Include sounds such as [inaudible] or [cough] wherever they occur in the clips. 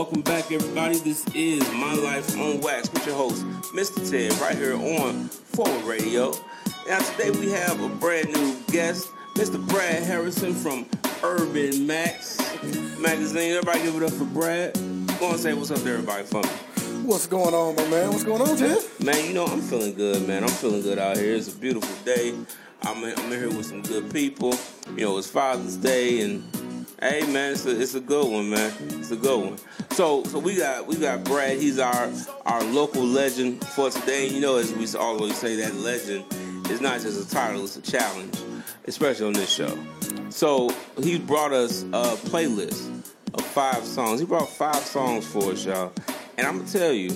Welcome back, everybody. This is My Life on Wax with your host, Mr. Ted, right here on Forward Radio. Now, today we have a brand new guest, Mr. Brad Harrison from Urban Max Magazine. Everybody give it up for Brad. Go and say what's up to everybody for me. What's going on, my man? What's going on, Ted? Man, you know, I'm feeling good, man. I'm feeling good out here. It's a beautiful day. I'm in, I'm in here with some good people. You know, it's Father's Day, and hey, man, it's a, it's a good one, man. It's a good one. So, so we got we got Brad. He's our our local legend for today. You know, as we always say, that legend is not just a title; it's a challenge, especially on this show. So he brought us a playlist of five songs. He brought five songs for us, y'all. And I'm gonna tell you,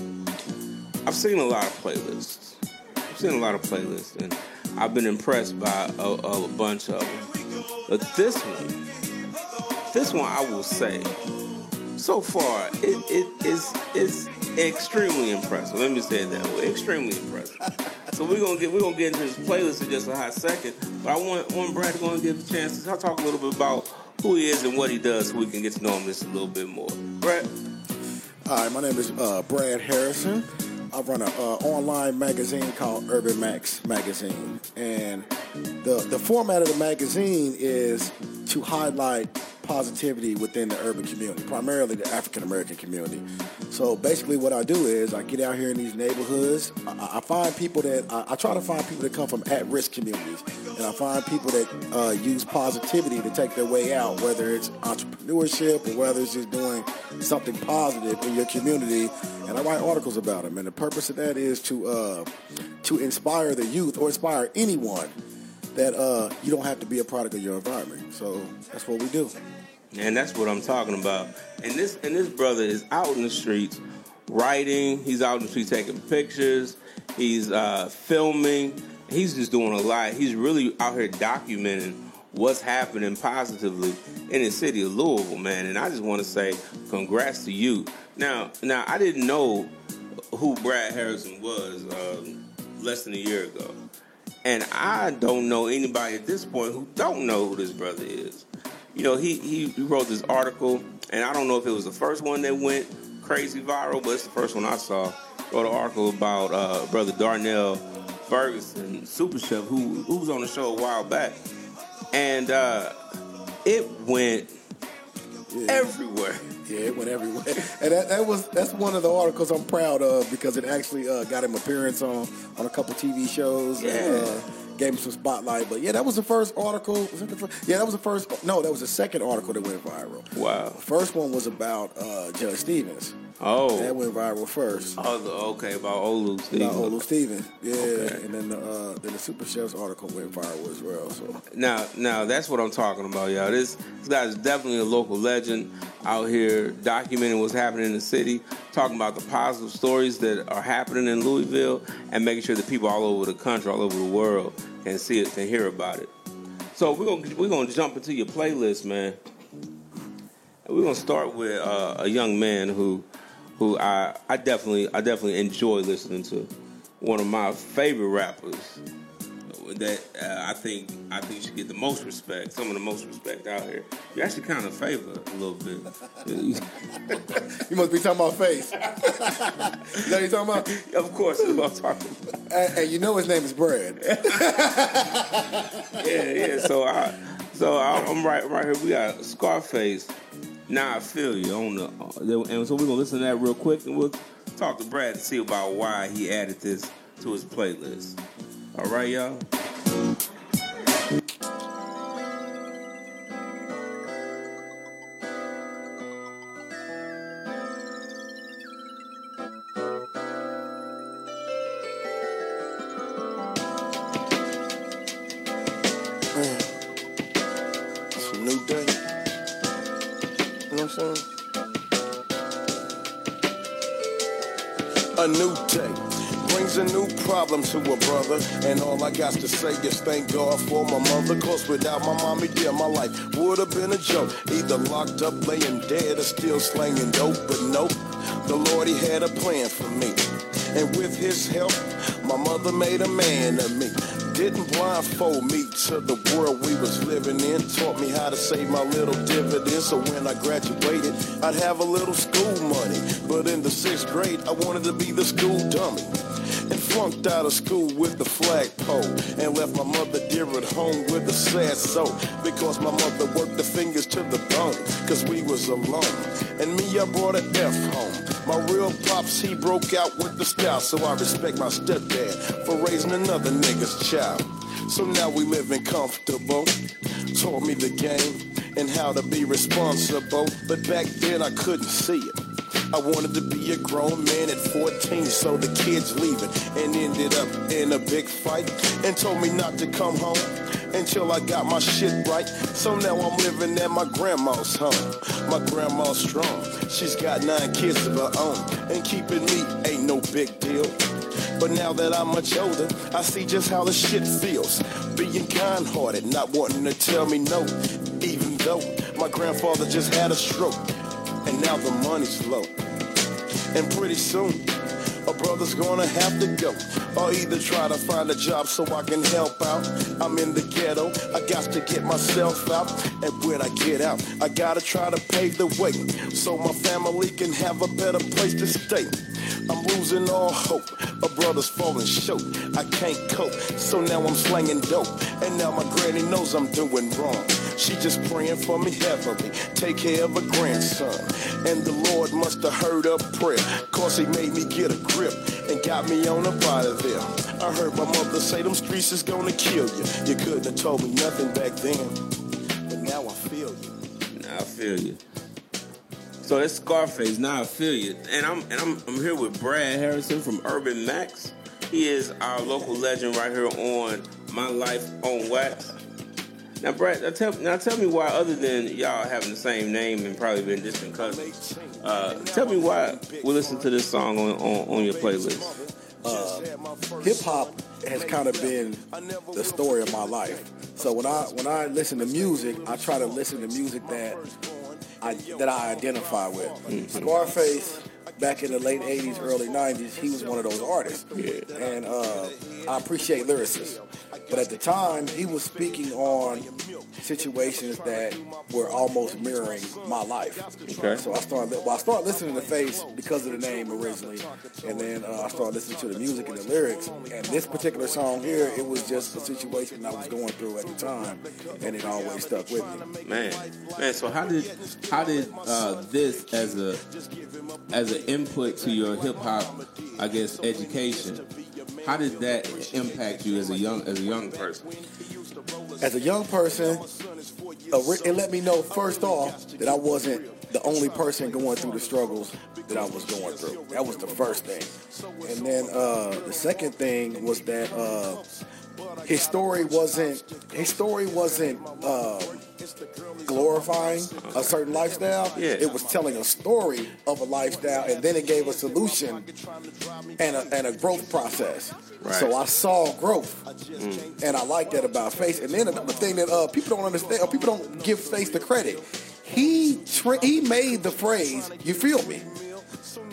I've seen a lot of playlists. I've seen a lot of playlists, and I've been impressed by a, a bunch of them. But this one, this one, I will say, so far, it, it is is extremely impressive. Let me say it that way, extremely impressive. so we're gonna get we're gonna get into this playlist in just a hot second. But I want want Brad to go and give a chance to talk a little bit about who he is and what he does, so we can get to know him just a little bit more. Brad. Hi, my name is uh, Brad Harrison. I run an uh, online magazine called Urban Max Magazine, and the the format of the magazine is to highlight positivity within the urban community, primarily the African American community. So basically, what I do is I get out here in these neighborhoods. I, I find people that I, I, try to find people that come from at-risk communities, and I find people that uh, use positivity to take their way out, whether it's entrepreneurship or whether it's just doing something positive in your community. And I write articles about them. And the purpose of that is to uh, to inspire the youth or inspire anyone that uh, you don't have to be a product of your environment. So that's what we do. And that's what I'm talking about. And this and this brother is out in the streets writing. He's out in the streets taking pictures. He's uh, filming. He's just doing a lot. He's really out here documenting what's happening positively in the city of Louisville, man. And I just want to say congrats to you. Now, now I didn't know who Brad Harrison was uh, less than a year ago. And I don't know anybody at this point who don't know who this brother is. You know, he, he, wrote this article, and I don't know if it was the first one that went crazy viral, but it's the first one I saw. Wrote an article about uh, brother Darnell Ferguson, super chef, who, who was on the show a while back. And uh, it went yeah. everywhere. Yeah, it went everywhere, [laughs] and that, that, was that's one of the articles I'm proud of because it actually uh, got him appearance on on a couple TV shows. Yeah. And, uh, gave him some spotlight. But yeah, that was the first article. The first? Yeah, that was the first. No, that was the second article that went viral. Wow. The first one was about uh, Judge Stevens. Oh, that went viral first. Oh, okay, about Olu Stevens. About Olu Stevens, yeah. Okay. And then the uh, then the Super Chefs article went viral as well. So now, now that's what I'm talking about, y'all. This this guy is definitely a local legend out here documenting what's happening in the city, talking about the positive stories that are happening in Louisville, and making sure that people all over the country, all over the world, can see it, can hear about it. So we're gonna we're gonna jump into your playlist, man. we're gonna start with uh, a young man who who I, I definitely I definitely enjoy listening to. One of my favorite rappers that uh, I think I think should get the most respect. Some of the most respect out here. You actually kind of favor a little bit. [laughs] you must be talking about face. [laughs] is that what you talking about? [laughs] Of course, that's what I'm talking about. And, and you know his name is Brad. yeah, yeah. So I, so I, I'm right, right here. We got Scarface. Now I feel you on uh, the, and so we're gonna listen to that real quick, and we'll talk to Brad to see about why he added this to his playlist. All right, y'all. To a brother. And all I got to say is thank God for my mother. Cause without my mommy, dear, my life would have been a joke. Either locked up, laying dead, or still slanging dope. But nope, the Lord, He had a plan for me. And with His help, my mother made a man of me. didn't blindfold me to the world we was living in. Taught me how to save my little dividends so when I graduated, I'd have a little school money. But in the sixth grade, I wanted to be the school dummy. Flunked out of school with the flagpole. And left my mother dear at home with a sad soul. Because my mother worked the fingers to the bone. Cause we was alone. And me, I brought an F home. My real pops, he broke out with the style. So I respect my stepdad for raising another nigga's child. So now we living comfortable. Taught me the game and how to be responsible. But back then I couldn't see it. I wanted to be a grown man at 14, so the kids leaving and ended up in a big fight and told me not to come home until I got my shit right. So now I'm living at my grandma's home. My grandma's strong. She's got nine kids of her own, and keeping me ain't no big deal. But now that I'm much older, I see just how the shit feels. Being kind hearted, not wanting to tell me no. Even though my grandfather just had a stroke, and now the money's low. And pretty soon, a brother's gonna have to go. Or either try to find a job so I can help out. I'm in the ghetto, I got to get myself out. And when I get out, I gotta try to pave the way so my family can have a better place to stay. I'm losing all hope. A brother's falling short. I can't cope, so now I'm slanging dope. And now my granny knows I'm doing wrong. She just praying for me heavily. Take care of her grandson. And the Lord must have heard her prayer. Cause he made me get a grip and got me on up out of there. I heard my mother say them streets is gonna kill you. You couldn't have told me nothing back then. But now I feel you. Now I feel you. So that's Scarface. Now I feel you. And I'm and I'm I'm here with Brad Harrison from Urban Max. He is our local legend right here on My Life on Wax. Now, Brad, now tell, now tell me why, other than y'all having the same name and probably been distant cousins, uh, tell me why we listen to this song on, on, on your playlist. hip hop has kind of been the story of my life. So when I when I listen to music, I try to listen to music that I that I identify with. Scarface, back in the late '80s, early '90s, he was one of those artists, and uh, I appreciate lyricists. But at the time, he was speaking on situations that were almost mirroring my life. Okay. So I started well, I started listening to Face because of the name originally, and then uh, I started listening to the music and the lyrics. And this particular song here, it was just a situation I was going through at the time, and it always stuck with me. Man, man. So how did how did uh, this as a as an input to your hip hop, I guess, education? How did that impact you as a young as a young person? As a young person, uh, it let me know first off that I wasn't the only person going through the struggles that I was going through. That was the first thing. And then uh, the second thing was that uh, his story wasn't his story wasn't uh, glorifying a certain lifestyle. Yeah. It was telling a story of a lifestyle, and then it gave a solution and a, and a growth process. Right. So I saw growth, and I like that about Face. And then another thing that uh, people don't understand, or people don't give Face the credit. He tra- he made the phrase "You feel me."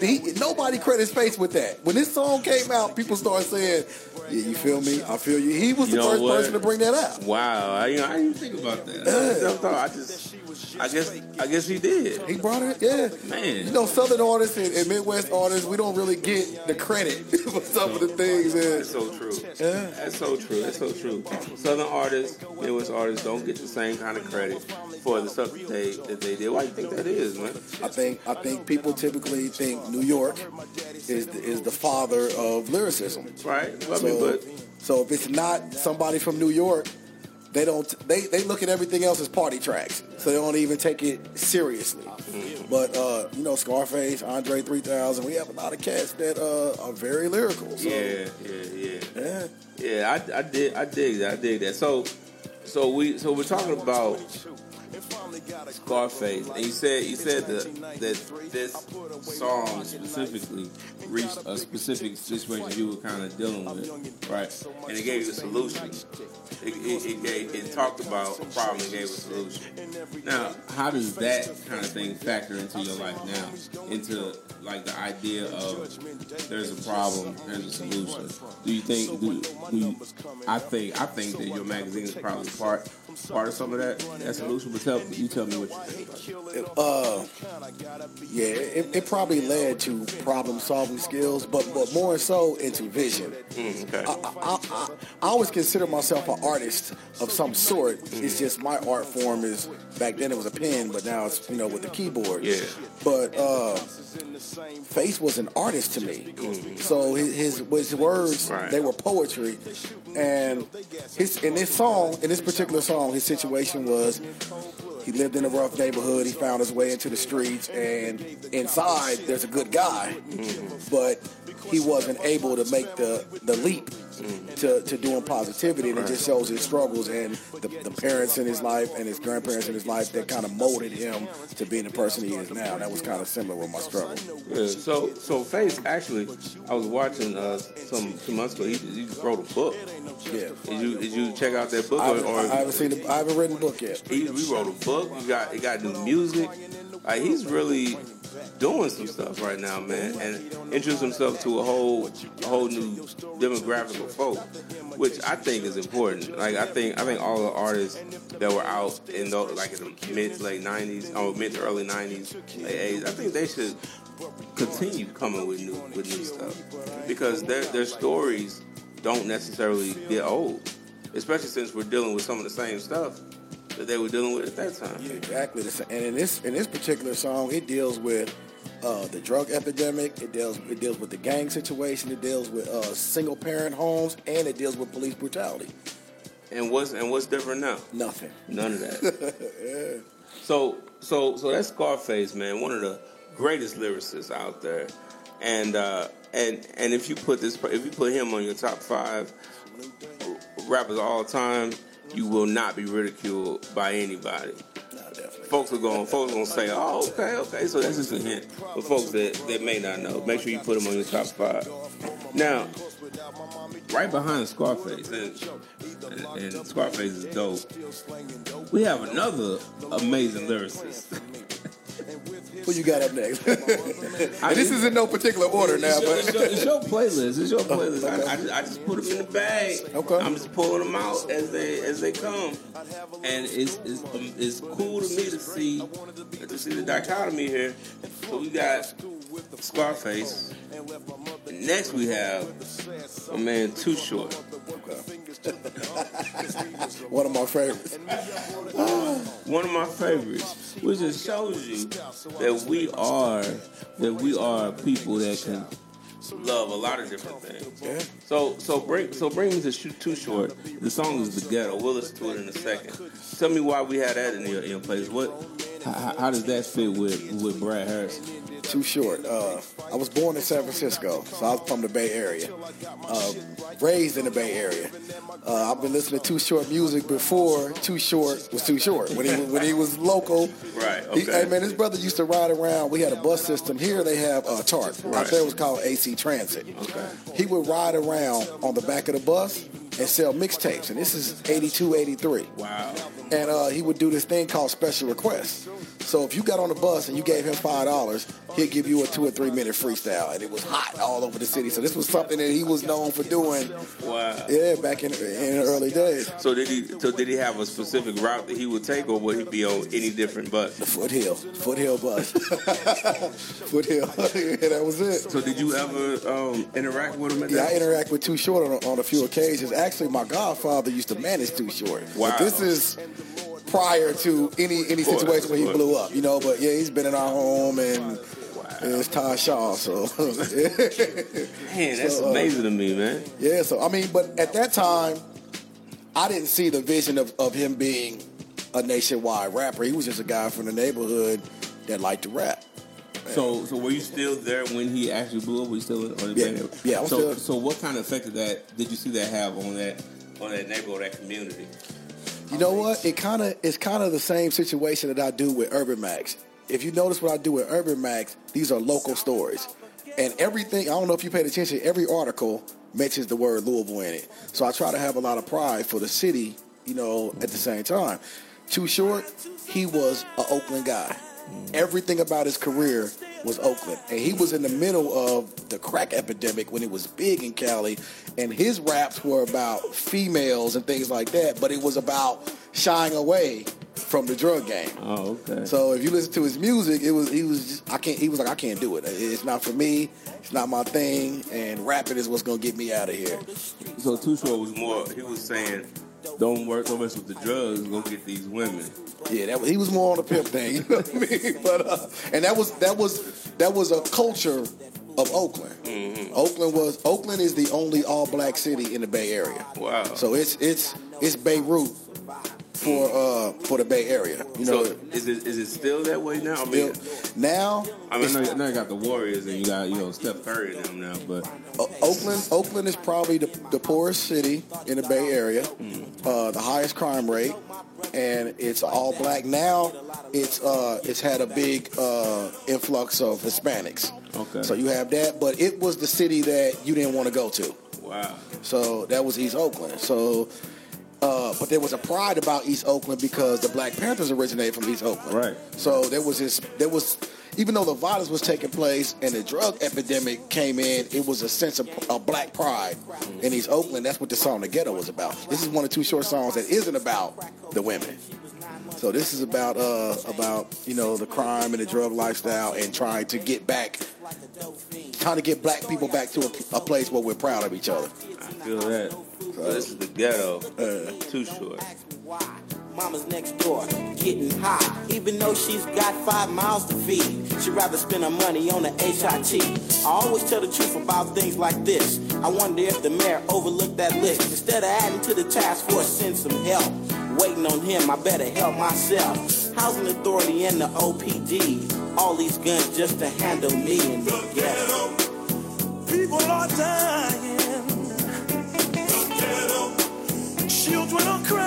He, nobody credits Face with that. When this song came out, people started saying, "Yeah, you feel me? I feel you." He was You the first what? person to bring that up. Wow, I, you know, I didn't think about that. I, thought- I just, I guess, I guess he did. He brought it, yeah. Man. You know, Southern artists and, and Midwest artists, we don't really get the credit [laughs] for some of the things. That's so true. Yeah. That's so true. That's so true. Southern artists, Midwest artists don't get the same kind of credit for the stuff that they that they did. Why do you think that is, man? I think I think people typically think New York is the, is the father of lyricism. Right? Well, I mean, So, but so if it's not somebody from New York, they don't they, they look at everything else as party tracks. So they don't even take it seriously. But uh, you know, Scarface, Andre 3000, we have a lot of cats that uh, are very lyrical. So, yeah, yeah, yeah. yeah. Yeah, I, I did. I dig that. I dig that. So, so we, so we're talking about Scarface, and you said you said that that this song specifically reached a specific situation you were kind of dealing with, right? And it gave you a solution. It, it, it, it, talked about a problem and gave a solution. Now, how does that kind of thing factor into your life now? Into like the idea of there's a problem, there's a solution. Do you think? Do, do you, I think I think that your magazine is probably part part of some of that that solution. But tell you tell me what you think. Uh, yeah, it, it probably led to problem solving skills, but but more so into vision. Mm, okay. I, I, I, I always consider myself an artist of some sort. It's just my art form is back then it was a pen, but now it's you know with the keyboard. Yeah. But uh, Face was an artist to me. So his, his his words Right. they were poetry, and his in this song in this particular song his situation was he lived in a rough neighborhood. He found his way into the streets, and inside there's a good guy, but he wasn't able to make the the leap to, to doing positivity. And it just shows his struggles and the, the parents in his life and his grandparents in his life that kind of molded him to being the person he is now. That was kind of similar with my struggle. Yeah, so so Face actually, I was watching uh, some two months ago. He, he wrote a book. Yeah. Did you did you check out that book I, or, I haven't seen. The, I haven't written the book yet. he, he wrote a book? You got he got new music. Like he's really doing some stuff right now, man, and introduce himself to a whole a whole new demographic of folk, which I think is important. Like I think I think all the artists that were out in the like in the mid to late '90s, or mid to early '90s, late '80s, I think they should continue coming with new with new stuff because their their stories don't necessarily get old, especially since we're dealing with some of the same stuff that they were dealing with at that time. Exactly. the sa- And in this in this particular song, it deals with uh, the drug epidemic. It deals it deals with the gang situation. It deals with uh, single parent homes, and it deals with police brutality. And what's and what's different now? Nothing. None of that. [laughs] So so so that's Scarface, man, one of the greatest lyricists out there. And uh, and and if you put this if you put him on your top five rappers of all time, you will not be ridiculed by anybody. Folks are going folks are gonna say, Oh, okay, okay, so that's just a hint. For folks that, that may not know, make sure you put them on your top five. Now, right behind Scarface, and, and, and Scarface is dope. We have another amazing lyricist. [laughs] Who you got up next? [laughs] and this is in no particular order now, your, it's, your, but it's your playlist. It's your [laughs] playlist. I, I, just, I just put them in the bag. Okay. I'm just pulling them out as they as they come, and it's it's, it's cool to me to see to see the dichotomy here. So we got Scarface. Next we have a man Too Short. [laughs] one of my favorites. [sighs] one of my favorites, which just shows you that we are that we are people that can love a lot of different things. Yeah. So so bring so bring me to shoot too short. The song is the ghetto. We'll listen to it in a second. Tell me why we had that in your, in your place. What? How, how does that fit with with Brad Harrison? Too short. Uh, I was born in San Francisco, so I was from the Bay Area. Uh, raised in the Bay Area. Uh, I've been listening to Too Short music before Too Short was Too Short. When he when he was local. Right, He, hey man, his brother used to ride around. We had a bus system here. They have uh, TARC. Right. Out there it was called AC Transit. Okay. He would ride around on the back of the bus and sell mixtapes. And this is 82, 83 Wow. And uh, he would do this thing called special requests. So if you got on the bus and you gave him five dollars, he'd give you a two or three minute freestyle, and it was hot all over the city. So this was something that he was known for doing. Wow. Yeah, back in in the early days. So did he? So did he have a specific route that he would take, or would he be on any different bus? The foothill, foothill bus, [laughs] foothill. [laughs] yeah, that was it. So did you ever um, interact with him at Yeah, I that? interact with Too Short on, on a few occasions. Actually, my godfather used to manage Too Short. Wow. But this is prior to any any situation where he blew up, you know. But yeah, he's been in our home and. It's Todd Shaw, so [laughs] Man, that's So, uh, amazing to me, man. Yeah, so I mean, but at that time, I didn't see the vision of, of him being a nationwide rapper. He was just a guy from the neighborhood that liked to rap. So, so were you still there when he actually blew up? Were you still on the Yeah. band? Yeah, so, still- so what kind of effect did that did you see that have on that on that neighborhood, that community? You know what? It kind of it's kind of the same situation that I do with Urban Max. If you notice what I do with Urban Max, these are local stories, and everything. I don't know if you paid attention. Every article mentions the word Louisville in it. So I try to have a lot of pride for the city you know, at the same time. Too short, he was an Oakland guy. Everything about his career was Oakland, and he was in the middle of the crack epidemic when it was big in Cali, and his raps were about females and things like that, but it was about shying away from the drug game. Oh, okay. So if you listen to his music, it was he was just I can't he was like I can't do it. It's not for me. It's not my thing. And rapping is what's gonna get me out of here. So Too Short was more. He was saying, "Don't work, don't mess with the drugs. Go get these women." Yeah, that was, he was more on the pimp thing. [laughs] You know what I mean? But uh, and that was that was that was a culture of Oakland. Oakland was Oakland is the only all black city in the Bay Area. Wow. So it's it's it's Beirut for uh for the Bay Area. You know. So is it is it still that way now? I mean, now, I mean, now, know you got the Warriors and you got you know Steph Curry and them now, but O- Oakland, Oakland is probably the, the poorest city in the Bay Area, uh, the highest crime rate, and it's all black. Now, it's uh, it's had a big uh, influx of Hispanics. Okay. So you have that, but it was the city that you didn't want to go to. wow. So that was East Oakland. So, uh, but there was a pride about East Oakland because the Black Panthers originated from East Oakland. Right. So there was this. There was, even though the violence was taking place and the drug epidemic came in, it was a sense of, of black pride in East Oakland. That's what the song "The Ghetto" was about. This is one of Too Short songs that isn't about the women. So this is about uh, about you know the crime and the drug lifestyle and trying to get back, trying to get black people back to a, a place where we're proud of each other. I feel that. So this is the ghetto. Uh, Too short. Why? Mama's next door, getting high. Even though she's got five miles to feed, she'd rather spend her money on the HIT. I always tell the truth about things like this. I wonder if the mayor overlooked that list. Instead of adding to the task force, send some help. Waiting on him, I better help myself. Housing Authority and the OPD. All these guns just to handle me and the ghetto. People are dying. The ghetto. Children are crying.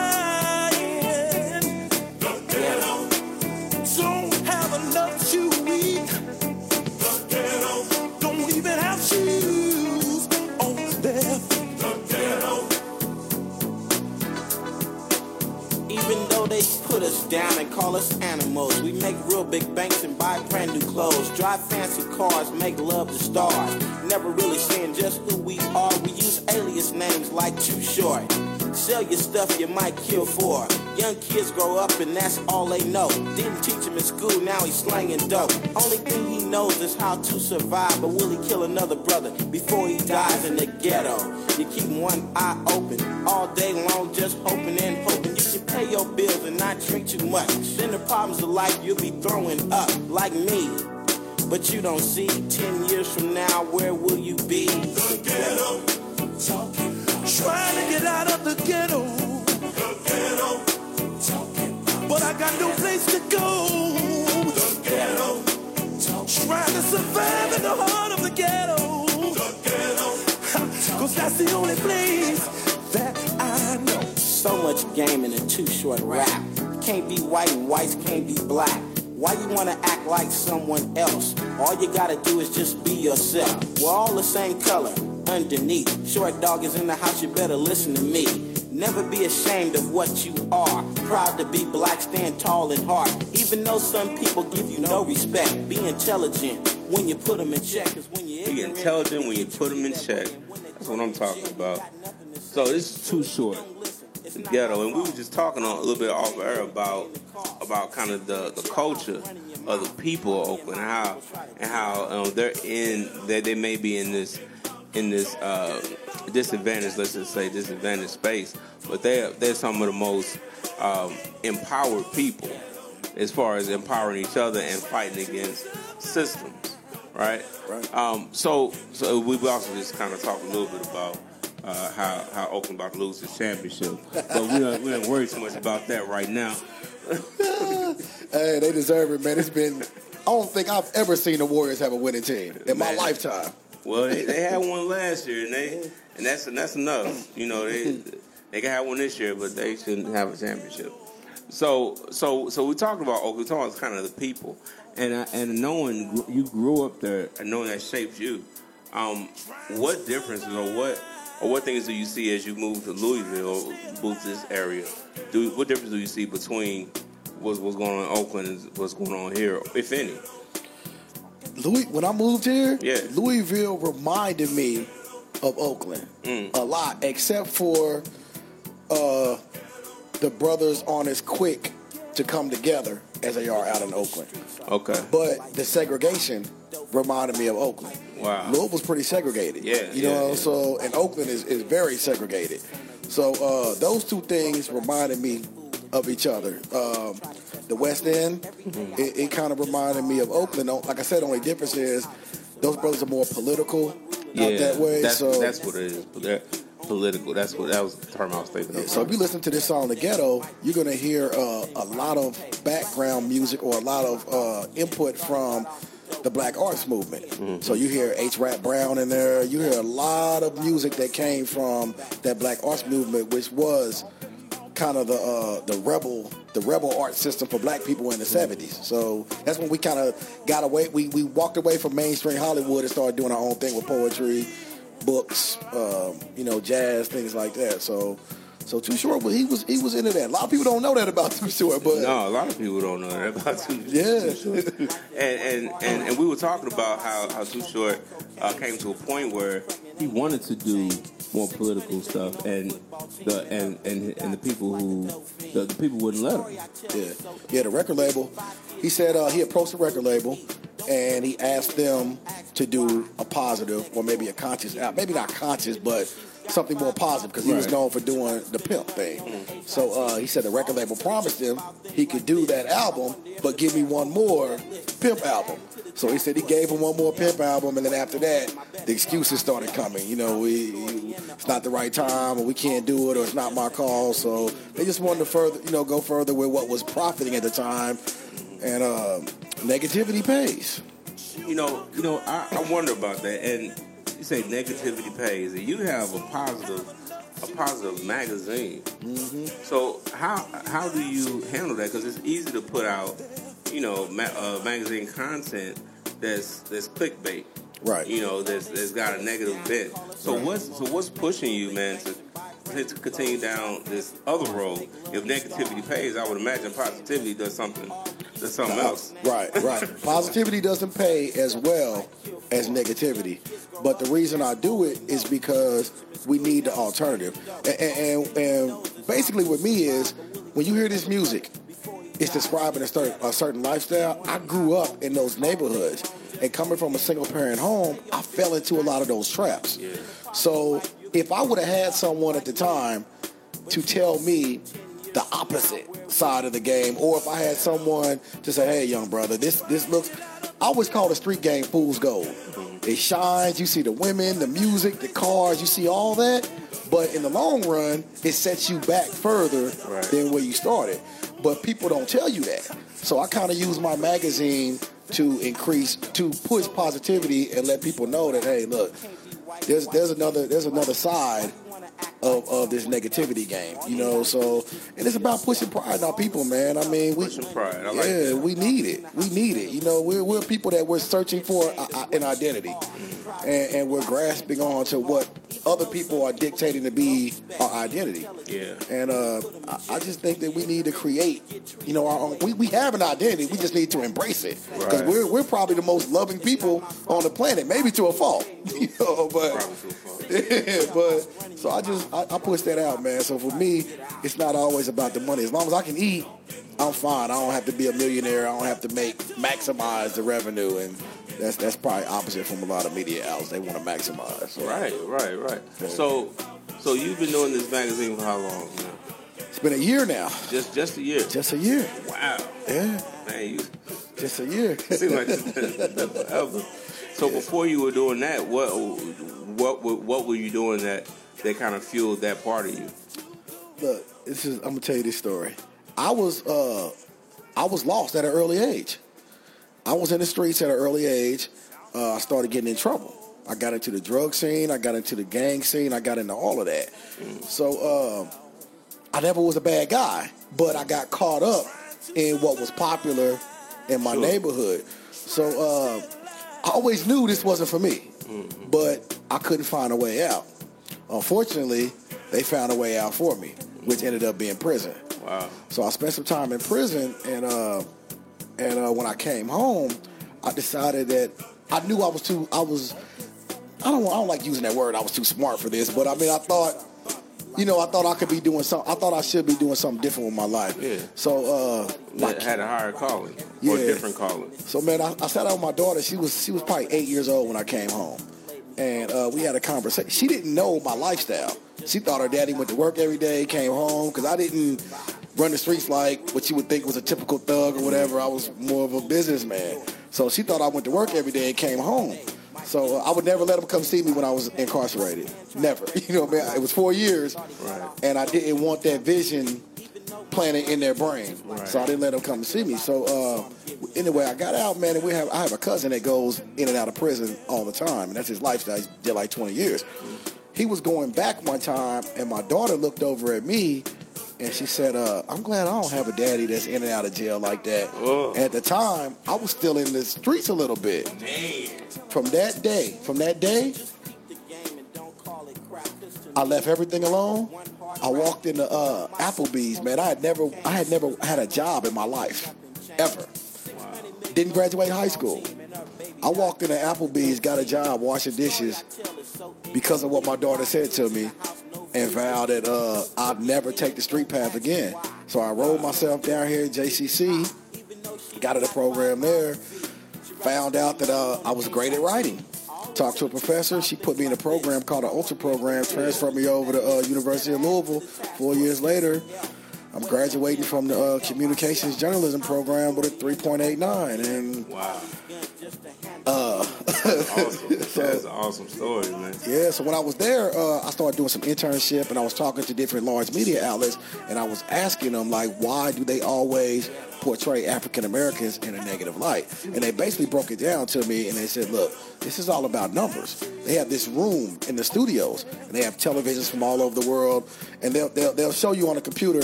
Down and call us animals, we make real big banks and buy brand new clothes, drive fancy cars, make love to stars. Never really saying just who we are. We use alias names like Too Short. Sell your stuff you might kill for. Young kids grow up and that's all they know. Didn't teach him in school, now he's slanging dope. Only thing he knows is how to survive. But will he kill another brother before he dies in the ghetto? You keep one eye open all day long, just hoping and hoping you can pay your bills and not drink too much. Then the problems of life you'll be throwing up like me. But you don't see 10 years from now, where will you be? The ghetto. Trying to get out of the ghetto. I got no place to go. ghetto Trying to survive in the heart of the ghetto. Cause that's the only place that I know. So much game in a too short rap. Can't be white and whites can't be black. Why you wanna act like someone else? All you gotta do is just be yourself. We're all the same color underneath. Short dog is in the house, you better listen to me. Never be ashamed of what you are. Proud to be black, stand tall and hard. Even though some people give you no respect, be intelligent when you put them in check. 'cause when you're Be intelligent when you put them in check. That's what I'm talking about. So this is too short. The ghetto, and we were just talking a little bit off air about about kind of the, the culture of the people of Oakland, how and how um, they're in that they may be in this in this uh, disadvantaged, let's just say disadvantaged space, but they're they're some of the most um, empowered people as far as empowering each other and fighting against systems, right? Right. Um, so, so we've also just kind of talked a little bit about uh, how how Oakland about to lose his championship, but we don't, we don't worry too much about that right now. [laughs] Hey, they deserve it, man. It's been. I don't think I've ever seen the Warriors have a winning team in my lifetime. Well, they, they had one last year, and they and that's and that's enough. You know, they they can have one this year, but they shouldn't have a championship. So so so we talked about Oakland. We talking about kind of the people, and uh, and knowing you grew up there and knowing that shaped you. Um, what differences or what or what things do you see as you move to Louisville, move to this area? Do what difference do you see between what's what's going on in Oakland and what's going on here, if any? Louis, when I moved here, Yeah. Louisville reminded me of Oakland Mm. a lot, except for uh, the brothers aren't as quick to come together as they are out in Oakland. Okay. But the segregation reminded me of Oakland. Wow. Louisville's pretty segregated. Yeah, You yeah, know, yeah. so and Oakland is, is very segregated. So uh, those two things reminded me of each other. Um, the West End, Mm-hmm. it, it kind of reminded me of Oakland. Like I said, the only difference is those brothers are more political out that way. That's, so that's what it is. But they're political. That's what that was the term I was thinking of. So if you listen to this song, "The Ghetto," you're gonna hear uh, a lot of background music or a lot of uh, input from the Black Arts Movement. So you hear H. Rap Brown in there. You hear a lot of music that came from that Black Arts Movement, which was kind of the uh, the rebel the rebel art system for black people in the 70s. So that's when we kind of got away. We we walked away from mainstream Hollywood and started doing our own thing with poetry, books, um, you know, jazz, things like that. So. So Too Short, well, he was he was into that. A lot of people don't know that about [laughs] Too Short, but No, a lot of people don't know that about Too Yeah. Too [laughs] Short. And, and, and, and we were talking about how, how Too Short uh, came to a point where he wanted to do more political stuff, and the and, and, and the people who the, the people wouldn't let him. Yeah, yeah. The record label. He said uh, he approached the record label, and he asked them to do a positive or maybe a conscious, uh, maybe not conscious, but something more positive because he was known for doing the pimp thing. So uh, he said the record label promised him he could do that album, but give me one more pimp album. So he said he gave him one more pimp album, and then after that, the excuses started coming. You know, we it's not the right time, or we can't do it, or it's not my call. So they just wanted to further, you know, go further with what was profiting at the time, and uh, negativity pays. You know, you know, I, I wonder about that. And you say negativity pays, and you have a positive, a positive magazine. Mm-hmm. So how how do you handle that? Because it's easy to put out, you know, ma- uh, magazine content that's that's clickbait. Right. You know, that's that's got a negative bent. So what's so what's pushing you, man, to to continue down this other road? If negativity pays, I would imagine positivity does something does something else. Right, right. [laughs] Positivity doesn't pay as well as negativity. But the reason I do it is because we need the alternative. And, and, and basically, with me is when you hear this music, it's describing a certain, a certain lifestyle. I grew up in those neighborhoods. And coming from a single parent home, I fell into a lot of those traps. So if I would have had someone at the time to tell me the opposite side of the game, or if I had someone to say, "Hey, young brother, this this looks," I always call the street game fool's gold. It shines. You see the women, the music, the cars. You see all that, but in the long run, it sets you back further Right. than where you started. But people don't tell you that. So I kind of use my magazine to increase, to push positivity and let people know that, hey, look, there's there's another there's another side of, of this negativity game, you know. So, and it's about pushing pride in our people, man. I mean, we Pushing pride. I like yeah, that. we need it. We need it. You know, we're we're people that we're searching for an identity, and, and we're grasping on to what other people are dictating to be our identity. Yeah. And uh, I, I just think that we need to create, you know, our own. We, we have an identity. We just need to embrace it because Right. we're we're probably the most loving people on the planet, maybe to a fault, [laughs] you know. But Probably to a fault. yeah, [laughs] but so I just I, I push that out, man. So for me, it's not always about the money. As long as I can eat, I'm fine. I don't have to be a millionaire. I don't have to make maximize the revenue, and that's that's probably opposite from a lot of media outlets. They want to maximize. So Right, right, right. So, so you've been doing this magazine for how long now? it's been a year now, Just, just a year. just a year. Wow, Yeah, man, you just a year. [laughs] seem like forever. So [laughs] before you were doing that, what, what, what were you doing that that kind of fueled that part of you? Look, this is I'm gonna tell you this story. I was uh I was lost at an early age. I was in the streets at an early age. Uh, I started getting in trouble. I got into the drug scene. I got into the gang scene. I got into all of that. So um, I never was a bad guy, but I got caught up in what was popular in my Sure. neighborhood. So uh, I always knew this wasn't for me, but I couldn't find a way out. Unfortunately, they found a way out for me, which ended up being prison. Wow. So I spent some time in prison, and uh, and uh, when I came home, I decided that I knew I was too. I was. I don't. I don't like using that word. I was too smart for this, but I mean, I thought. You know, I thought I could be doing something. I thought I should be doing something different with my life. Yeah. So, uh, That had a higher calling or a different calling. so man, I, I sat out with my daughter. She was she was probably eight years old when I came home, and uh, we had a conversation. She didn't know my lifestyle. She thought her daddy went to work every day, came home because I didn't run the streets like what you would think was a typical thug or whatever. I was more of a businessman. So she thought I went to work every day and came home. So uh, I would never let them come see me when I was incarcerated. Never. [laughs] You know, man, it was four years, Right. and I didn't want that vision planted in their brain. So I didn't let them come and see me. So uh, anyway, I got out, man, and we have I have a cousin that goes in and out of prison all the time, and that's his lifestyle. He did like 20 years. He was going back one time, and my daughter looked over at me. And she said, uh, "I'm glad I don't have a daddy that's in and out of jail like that." Whoa. At the time, I was still in the streets a little bit. Damn. From that day, from that day, I left everything alone. I walked into uh, Applebee's, man. I had never, I had never had a job in my life, ever. Didn't graduate high school. I walked into Applebee's, got a job washing dishes because of what my daughter said to me, and vowed that uh, I'd never take the street path again. So I rolled myself down here at JCC, got in the program there, found out that uh, I was great at writing. Talked to a professor. She put me in a program called the Ultra Program. Transferred me over to uh, University of Louisville. Four years later, I'm graduating from the uh, Communications Journalism program with a 3.89. And Wow. Uh, awesome. [laughs] That's an awesome story, man. yeah, so when I was there, uh, I started doing some internship, and I was talking to different large media outlets, and I was asking them like, why do they always portray African Americans in a negative light? And they basically broke it down to me, and they said, look, this is all about numbers. They have this room in the studios, and they have televisions from all over the world, and they'll they'll, they'll show you on a computer.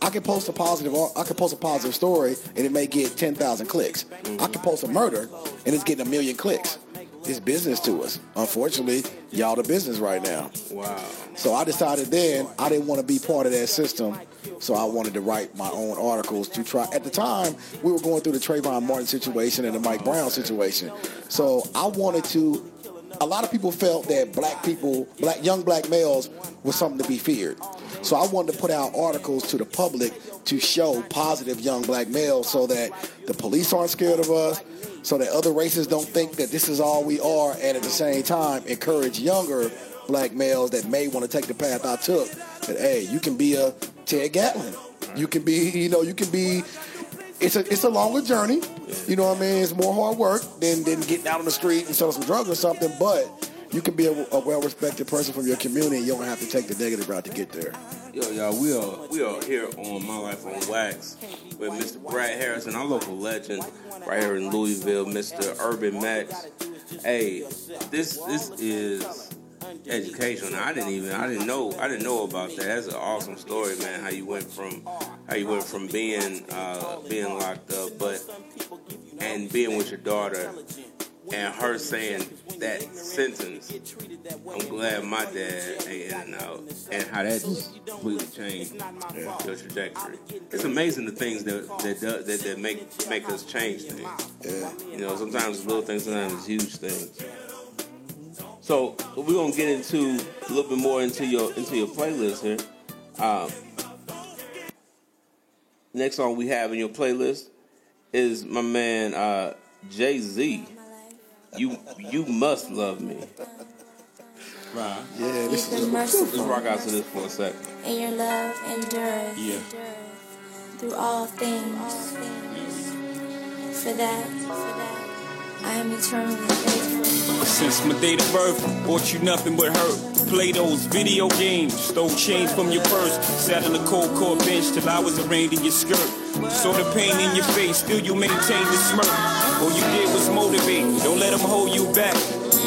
I can post a positive. I can post a positive story, and it may get ten thousand clicks. I can post a murder, and it's getting a million clicks. It's business to us. Unfortunately, y'all the business right now. Wow. So I decided then I didn't want to be part of that system. So I wanted to write my own articles to try. At the time, we were going through the Trayvon Martin situation and the Mike Brown situation. So I wanted to. A lot of people felt that black people, black young black males, was something to be feared. So I wanted to put out articles to the public to show positive young black males, so that the police aren't scared of us, so that other races don't think that this is all we are, and at the same time encourage younger black males that may want to take the path I took. That hey, you can be a Ted Gatlin. You can be, you know, you can be. It's a it's a longer journey. You know what I mean? It's more hard work than than getting out on the street and selling some drugs or something. But you can be a, a well respected person from your community. and You don't have to take the negative route to get there. Yo, y'all, we are we are here on My Life on Wax with Mr. Brad Harrison, our local legend, right here in Louisville, Mr. Urban Max. Hey, this this is educational. I didn't even I didn't know I didn't know about that. That's an awesome story, man. How you went from how you went from being uh, being locked up, but and being with your daughter and her saying that sentence. I'm glad my dad ain't in and out, and how that just completely changed your trajectory. It's amazing the things that that do, that, that make make us change things. Yeah. You know, sometimes it's little things, sometimes it's huge things. So we're gonna get into a little bit more into your into your playlist here. Um, next song we have in your playlist is my man uh, Jay Z. You you must love me. Right. Yeah, this is been Let's rock out to this for a sec. and your love endures Yeah. through all things. For that, for that, I am eternally grateful. Since my date of birth, bought you nothing but hurt. Play those video games, stole change from your purse. Sat on the cold court bench till I was arraigned in your skirt. Saw the pain in your face, still you maintain the smirk. All you did was motivate, don't let them hold you back.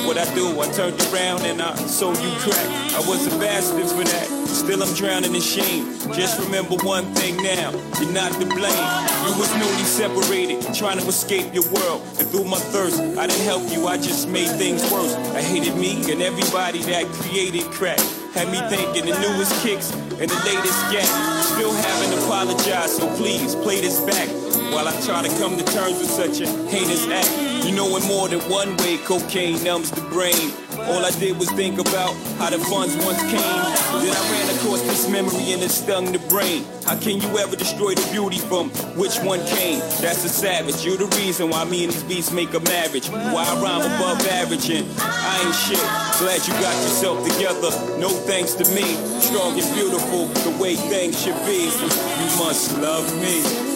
What I do, I turned you around and I sold you crack. I was a bastard for that. Still I'm drowning in shame. Just remember one thing now, you're not to blame. You was newly separated, trying to escape your world. And through my thirst, I didn't help you, I just made things worse. I hated me and everybody that created crack. Had me thinking the newest kicks and the latest gat. Still haven't apologized, so please play this back. While I try to come to terms with such a heinous act. You know in more than one way cocaine numbs the brain. All I did was think about how the funds once came. Then I ran across this memory and it stung the brain. How can you ever destroy the beauty from which one came? That's a savage. You're the reason why me and these beats make a marriage. Why I rhyme above average and I ain't shit. Glad you got yourself together. No thanks to me. Strong and beautiful, the way things should be. You must love me.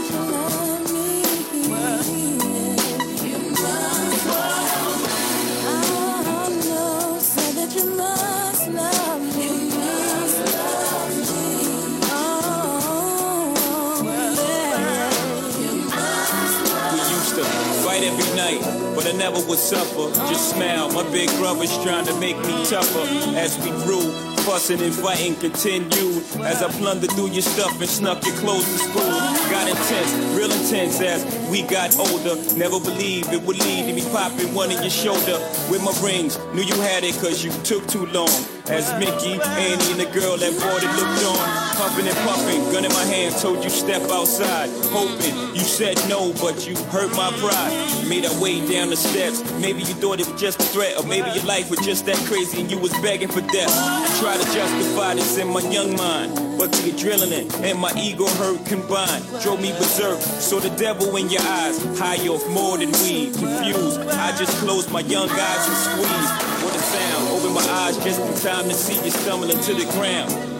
Never would suffer. Just smile, my big brother's trying to make me tougher as we grew fussing and fighting continued as I plundered through your stuff and snuck your clothes to school. Got intense, real intense as we got older. Never believed it would lead to me popping one in your shoulder with my rings. Knew you had it cause you took too long. As Mickey, Annie, and the girl that bought it looked on, puffing and puffing, gun in my hand, told you step outside. Hoping you said no, but you hurt my pride. Made our way down the steps. Maybe you thought it was just a threat, or maybe your life was just that crazy and you was begging for death. Try to justify this in my young mind, but the adrenaline and my ego hurt combined drove me berserk. Saw the devil in your eyes, high off more than weed. Confused, I just closed my young eyes and squeezed. What a sound, open my eyes just in time to see you stumbling to the ground.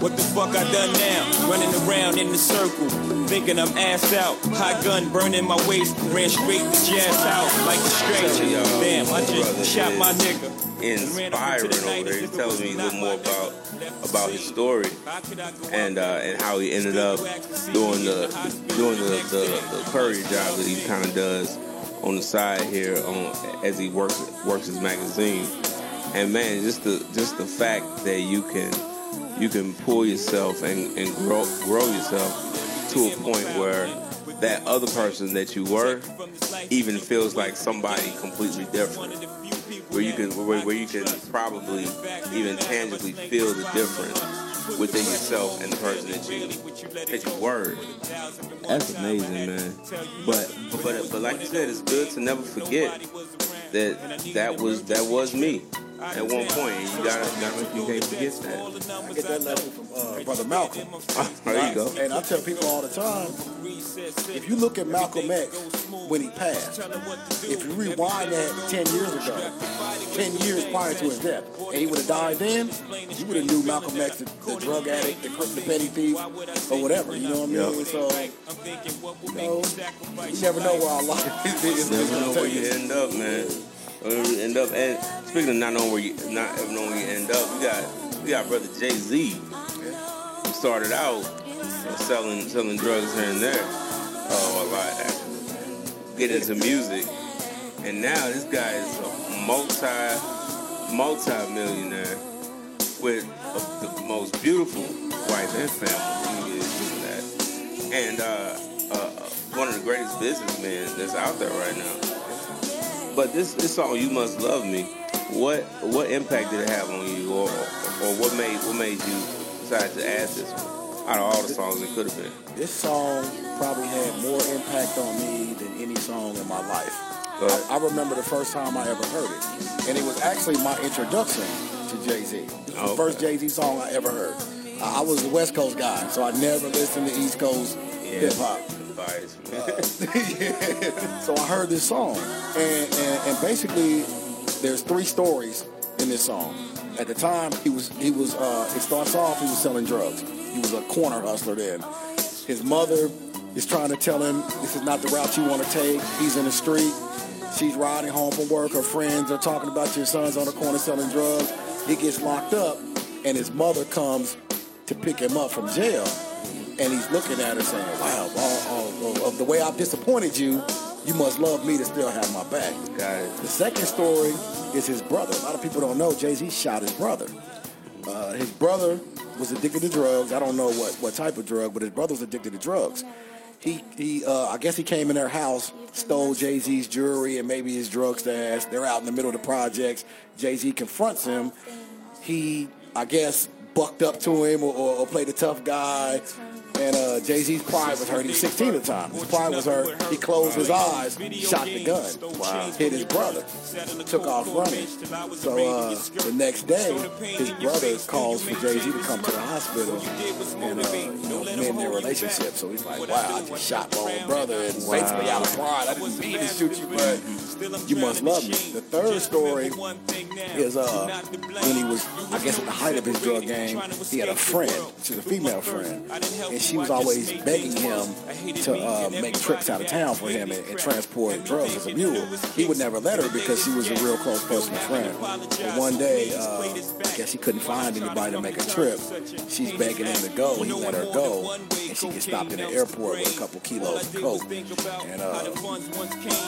What the fuck I done now? Running around in the circle, thinking I'm ass out. Hot gun burning my waist, ran straight to jazz out like a stranger. Damn, I just shot my nigga. Inspiring over there. He's telling me a little more about about his story and uh, and how he ended up doing the doing the, the, the courier job that he kind of does on the side here on as he works works his magazine and man, just the just the fact that you can you can pull yourself and, and grow grow yourself to a point where that other person that you were even feels like somebody completely different. Where you can where, where you can probably even tangibly feel the difference within yourself and the person that you that you were. That's amazing, man. But but but like you said, it's good to never forget that that was that was me at one point. You gotta, gotta you can't forget that. I get that lesson from uh, brother Malcolm. [laughs] there you go. And I tell people all the time, if you look at Malcolm X when he passed, if you rewind that ten years ago, ten years prior to his death, and he would have died then, you would have knew Malcolm X, the, the drug addict, the, the petty thief, or whatever. You know what I mean? Yep. So, you know, you never know where our life [laughs] is. Never know where you end up, man end up. And speaking of not knowing where you not knowing where you end up, we got we got brother Jay Z. Who started out selling selling drugs here and there. Oh, a lot actually. Get into music, and now this guy is a multi multi millionaire with a, the most beautiful wife and family. He is And uh, uh, one of the greatest businessmen that's out there right now. But this this song, "You Must Love Me," what what impact did it have on you, or or what made what made you decide to add this one out of all the songs it could have been? This song probably had more impact on me than any song in my life. I, I, remember the first time I ever heard it, and it was actually my introduction to Jay Z. The okay. first Jay Z song I ever heard. I, I was a West Coast guy, so I never listened to East Coast yeah. hip hop. [laughs] So I heard this song, and, and, and basically, there's three stories in this song. At the time, he was he was uh, it starts off he was selling drugs. He was a corner hustler then. His mother is trying to tell him this is not the route you want to take. He's in the street. She's riding home from work. Her friends are talking about your son's on the corner selling drugs. He gets locked up, and his mother comes to pick him up from jail and he's looking at her saying, "Wow, all, all, of the way I've disappointed you, you must love me to still have my back." Got it. The second story is his brother. A lot of people don't know Jay Z shot his brother. Uh, his brother was addicted to drugs. I don't know what, what type of drug, but his brother was addicted to drugs. He, he uh, I guess he came in their house, stole Jay Z's jewelry and maybe his drug stash. They're out in the middle of the projects. Jay Z confronts him. He I guess, bucked up to him or, or, or played a tough guy. And uh, Jay Z's pride was hurt. He was 16 at the time. His pride was hurt. He closed his eyes, shot the gun, hit his brother, took off running. So uh, the next day, his brother calls for Jay Z to come to the hospital and uh, you know, mend their relationship. So he's like, "Wow, I just shot my own brother, and basically out of pride, I didn't mean to shoot you, but you must love me." The third story is uh, when he was, I guess, at the height of his drug game, he had a friend, she's a female friend, and she was always begging him to uh, make trips out of town for him and, and transport drugs as a mule. He would never let her because she was a real close personal friend. But one day, uh, I guess he couldn't find anybody to make a trip. She's begging him to go. He let her go, and she gets stopped in the airport with a couple kilos of coke. And uh,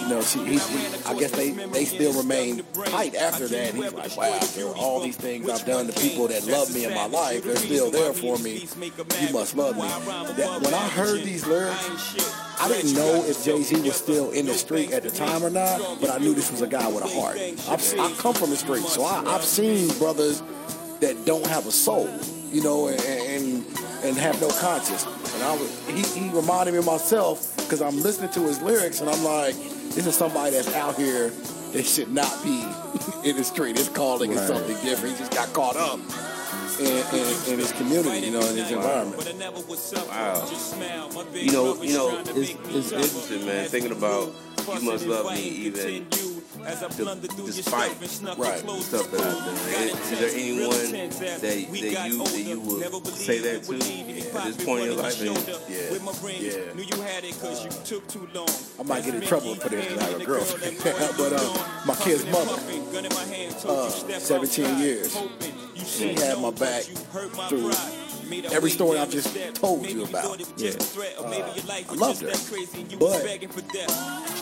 you know, she, he, he, I guess they, they still remain tight after that. He's like, wow, after all these things I've done to people that love me in my life, they're still there for me. You must love me. When I heard these lyrics, I didn't know if Jay Z was still in the street at the time or not, but I knew this was a guy with a heart. I've, I come from the street, so I, I've seen brothers that don't have a soul, you know, and and, and have no conscience. And I was, he, he reminded me of myself because I'm listening to his lyrics and I'm like, this is somebody that's out here that should not be [laughs] in the street. His calling is something different. He just got caught up in, in, in his community, you know, in his environment. Wow. You know, you know, it's, it's interesting, man. Thinking about you must love me even to, despite Right. the stuff that I've done. Is, is there anyone that, that you that you would say that to at this point in your life? And, Yeah, yeah. I might get in trouble for this because I have a girlfriend. [laughs] but uh, my kid's mother, uh, 17 years, she had my back through every story I just told you about. yeah. I loved her, but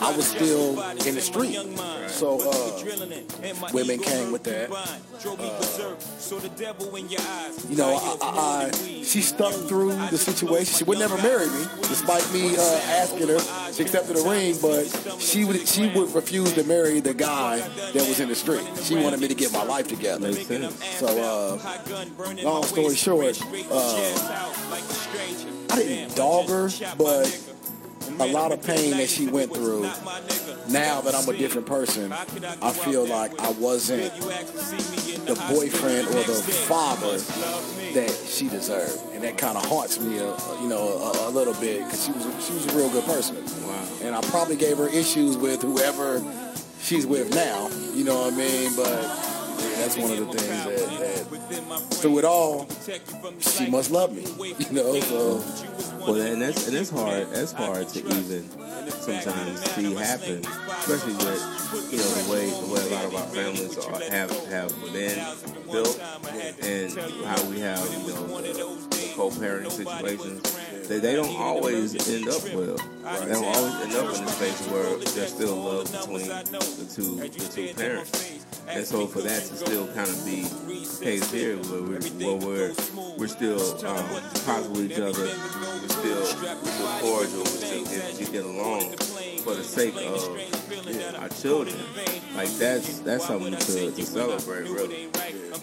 I was still in the street. So uh, women came with that. You know, I, I, I, she stuck through the situation. She would never marry me, despite me uh, asking her. She accepted a ring, but she would she would refuse to marry the guy that was in the street. She wanted me to get my life together. So, uh, long story short, uh, I didn't dog her, but a lot of pain that she went through. Now that I'm a different person, I feel like I wasn't the boyfriend or the father that she deserved, and that kind of haunts me, a, you know, a, a little bit because she was a, she was a real good person. Wow. And I probably gave her issues with whoever she's with now. You know what I mean? But that's one of the things that, that through it all, she must love me. [laughs] You know, so Well, and that's and that's hard. That's hard to even sometimes see happen, especially with you know the way the way a lot of our families are, have have been built, and how we have you know the, co-parenting situations. They, they don't always end up well. They don't always end up in a space where there's still love between the two the two parents. And so for that to still kind of be case here, where we're, where we're, we're still um, positive with each other, we're still, we're still cordial, we're still get, we get along for the sake of our children. Like that's that's something to, to celebrate, really,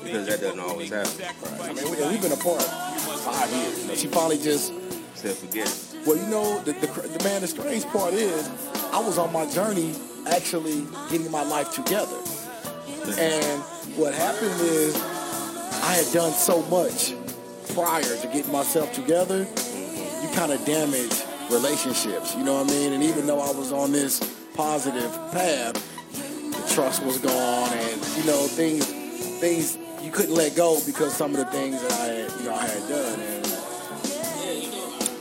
because that doesn't always happen. I mean, we, we've been apart five years. You know, she finally just said, forget it. Well, you know, the, the, the man, the strange part is, I was on my journey actually getting my life together. And what happened is, I had done so much prior to getting myself together, you kind of damage relationships, you know what I mean? And even though I was on this positive path, the trust was gone and, you know, things, things you couldn't let go because some of the things that I had, you know, I had done. And,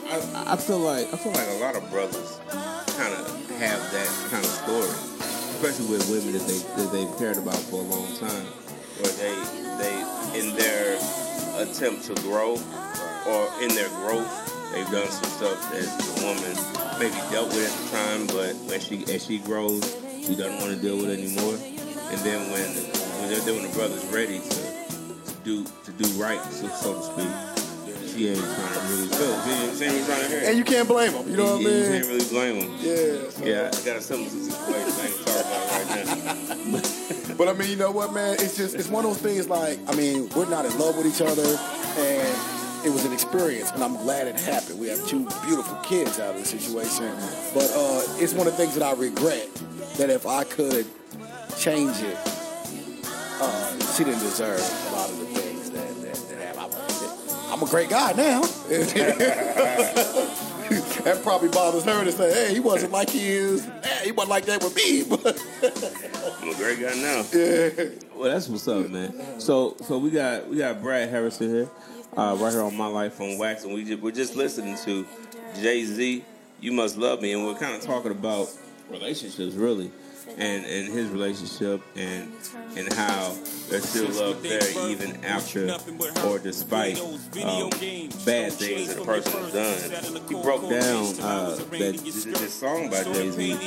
I, I feel like I feel like a lot of brothers kind of have that kind of story, especially with women that they that they've cared about for a long time, where they they in their attempt to grow or in their growth, they've done some stuff that the woman maybe dealt with at the time, but when she as she grows, she doesn't want to deal with it anymore. And then when when when the brother's ready to, to do to do right, so, so to speak, she ain't trying to really feel. it. See, see what I'm trying to hear? and you can't blame them, you know what I mean? You can't really blame him. Yeah. so- Yeah, I got a similar situation I ain't talking about right now. [laughs] but I mean, you know what, man? It's just it's one of those things. Like, I mean, we're not in love with each other, and it was an experience, and I'm glad it happened. We have two beautiful kids out of the situation, but uh, it's one of the things that I regret. That if I could change it, uh, she didn't deserve a lot of the I'm a great guy now. [laughs] that probably bothers her to say, "Hey, he wasn't like he is. Hey, he wasn't like that with me." But [laughs] I'm a great guy now. yeah. Well, that's what's up, man. So, so we got we got Brad Harrison here, uh, right here on My Life on Wax, and we just, we're just listening to Jay Z. You must love me, and we're kind of talking about relationships, really, and and his relationship, and and how there's still love there even after or despite um, bad things that a person has done. He broke down uh, that this, song by Jay Z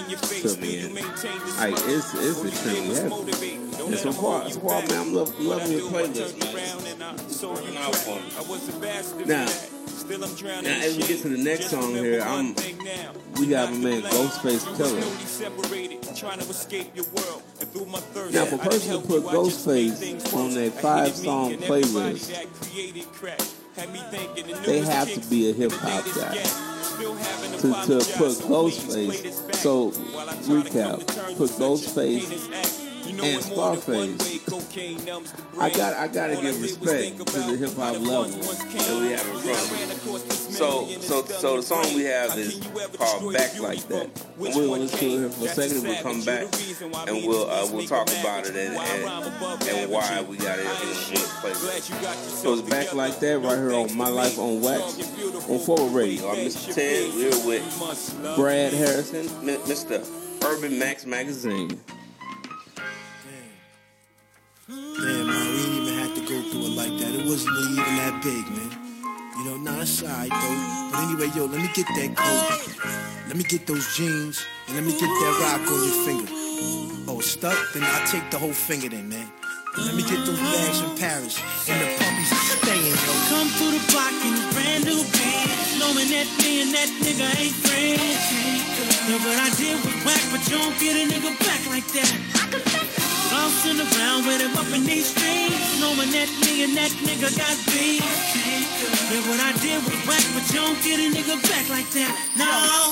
to me, and like it's it's extremely heavy. And so far, so far, man, I'm love, loving your playlist, man. Now, now, as we get to the next song here, I'm we got my man Ghostface Killah. Now, for a person to put Ghostface on their five song playlist, they have to be a hip hop guy. To, to put Ghostface, so recap, put Ghostface and Scarface. I got I gotta give respect to the hip hop level that we have in front of. So so so the song we have is called Back Like That. And we'll listen to it here for a second. We'll come back and we'll uh, we'll talk about it and, and, and why we got it in the playlist. So it's Back Like That right here on My Life on Wax on Forward Radio. I'm Mr. Ted. We're with Brad Harrison, Mr. Urban Max Magazine. Wasn't really even that big, man. You know, nah, it's alright though. But anyway, yo, let me get that coat. Let me get those jeans, and let me get that rock on your finger. Oh, it's stuck? Then I'll take the whole finger then, man. And let me get those bags in Paris, and the puppies are staying, yo. Come through the block in a brand new Benz, knowing that me and that nigga ain't friends. Yeah, what I did was whack, but you don't get a nigga back like that. Bouncing around with him up in these streets, knowing that me and that nigga got beef. Yeah, what I did was whack, but you don't get a nigga back like that. No.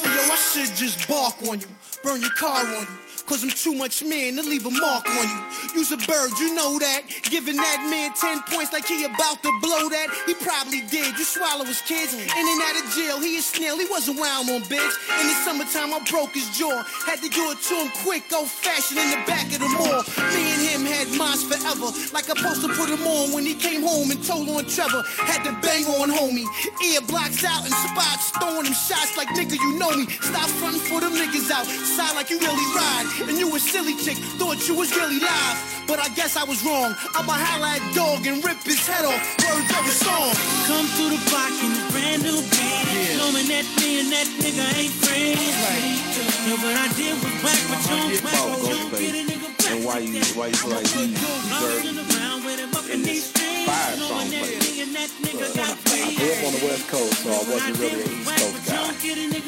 Yo, I should just bark on you, burn your car on you. Cause I'm too much man to leave a mark on you. You's a bird, you know that. Giving that man 10 points like he about to blow that. He probably did. You swallow his kids. In and out of jail, he a snail. He wasn't around on bitch. In the summertime, I broke his jaw. Had to do it to him quick, old fashioned in the back of the mall. Me and him had minds forever. Like I supposed to put him on when he came home and told on Trevor. Had to bang on homie. Ear blocks out and spots. Throwing him shots like nigga, you know me. Stop fronting for them niggas out. Side like you really ride. And you a silly chick. Thought you was really live. But I guess I was wrong. I'ma holla at dog and rip his head off. Words of a song. Come through the block in a brand new Benz, knowing that me and that nigga ain't friends. Right. Yeah, what I did was whack, but you don't whack, but you don't get a nigga back and why you why you feel like he Bouncing deserves around with him up in this five song knowing that playlist. me and that nigga got I grew up on the West Coast, so I wasn't really an East Coast guy.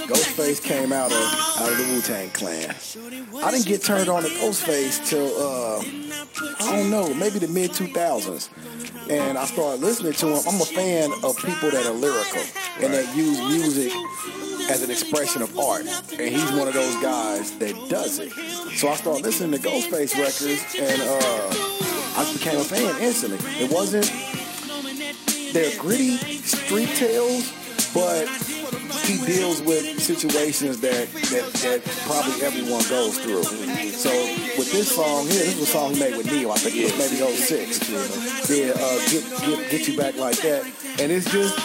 Ghostface came out of out of the Wu Tang Clan. I didn't get turned on to Ghostface till uh, I don't know, maybe the mid 2000s. And I started listening to him. I'm a fan of people that are lyrical and that use music as an expression of art. And he's one of those guys that does it. So I started listening to Ghostface records and uh, I became a fan instantly. It wasn't they're gritty street tales, but he deals with situations that, that that probably everyone goes through. So with this song here, this was a song he made with Ne-Yo. I think it was maybe 06. Yeah, uh, get, get get you back like that, and it's just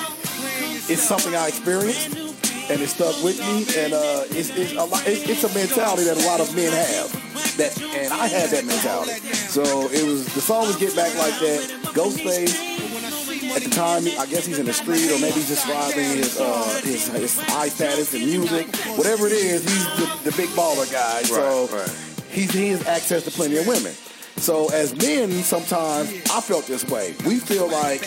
it's something I experienced. And it stuck with me, and uh, it's, it's a lot, it's, it's a mentality that a lot of men have. That, and I had that mentality. So it was the song was "Get Back Like That." Ghostface, at the time, I guess he's in the street or maybe he's just driving his, uh, his, his high status in music. Whatever it is, he's the, the big baller guy. so right. He's, he has access to plenty of women. So as men, sometimes I felt this way. We feel like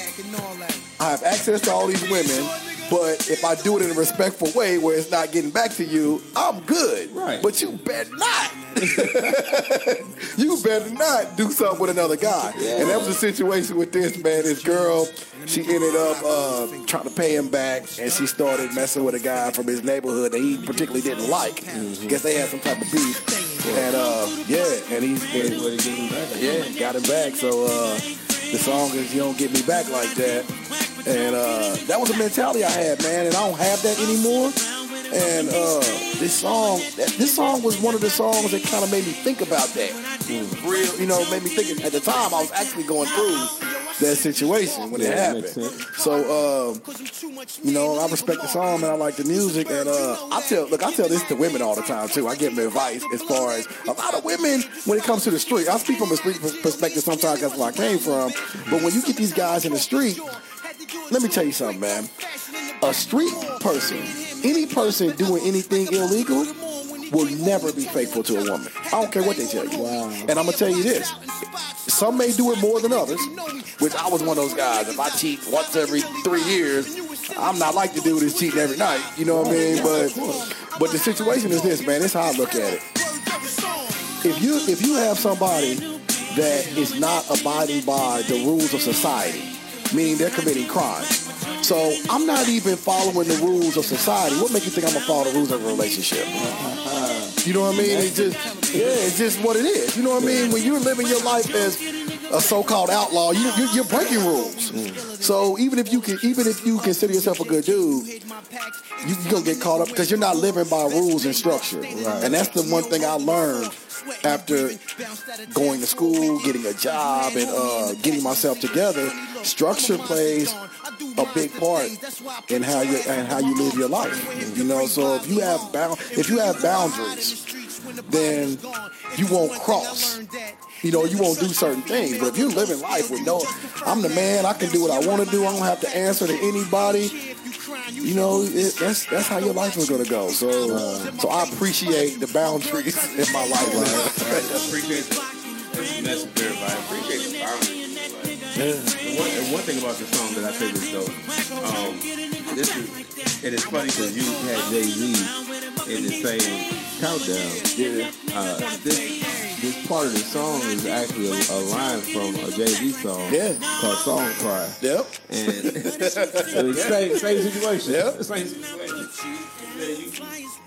I have access to all these women, But if I do it in a respectful way where it's not getting back to you, I'm good. Right. But you better not. [laughs] you better not do something with another guy. And that was the situation with this man. This girl, she ended up uh, trying to pay him back, and she started messing with a guy from his neighborhood that he particularly didn't like. Mm-hmm. Guess they had some type of beef. And uh, yeah, and he's yeah, got him back. So uh, the song is "You Don't Get Me Back Like That," and uh, that was a mentality I had, man, and I don't have that anymore. And uh, this song, this song was one of the songs that kind of made me think about that. Real, you know, made me think. At the time, I was actually going through that situation when it Yeah, makes happened. So, um, you know, I respect the song and I like the music. And uh, I tell, look, I tell this to women all the time too. I give them advice as far as a lot of women when it comes to the street. I speak from a street perspective sometimes. That's where I came from. But when you get these guys in the street, let me tell you something, man. A street person, any person doing anything illegal, will never be faithful to a woman. I don't care what they tell you. And I'm gonna tell you this: some may do it more than others, which I was one of those guys. If I cheat once every three years, I'm not like the dude that's cheating every night. You know what I mean? But but the situation is this, man. This is how I look at it. If you if you have somebody that is not abiding by the rules of society, meaning they're committing crimes. So I'm not even following the rules of society. What make you think I'm gonna follow the rules of a relationship? You know what I mean? It's just yeah, it's just what it is. You know what I mean? When you're living your life as a so-called outlaw, you, you you're breaking rules. So even if you can, even if you consider yourself a good dude, you, you're gonna get caught up because you're not living by rules and structure. And that's the one thing I learned after going to school, getting a job, and uh, getting myself together. Structure plays a big part in how you and how you live your life. You know, so if you have bound, if you have boundaries, then you won't cross. You know, you won't do certain things. But if you're living life with no, I'm the man. I can do what I want to do. I don't have to answer to anybody. You know, it, that's that's how your life is gonna go. So, uh, so I appreciate the boundaries in my life. Man. appreciate the message there, everybody. I appreciate the boundaries. And one, one thing about the song that I think is dope, um, this is, it is funny because you had Jay Z in the same countdown. Yeah. Uh, this this part of the song is actually a, a line from a Jay Z song. Yeah. Called Song Cry. Yep. And [laughs] it was same, same situation. Yep. Same situation.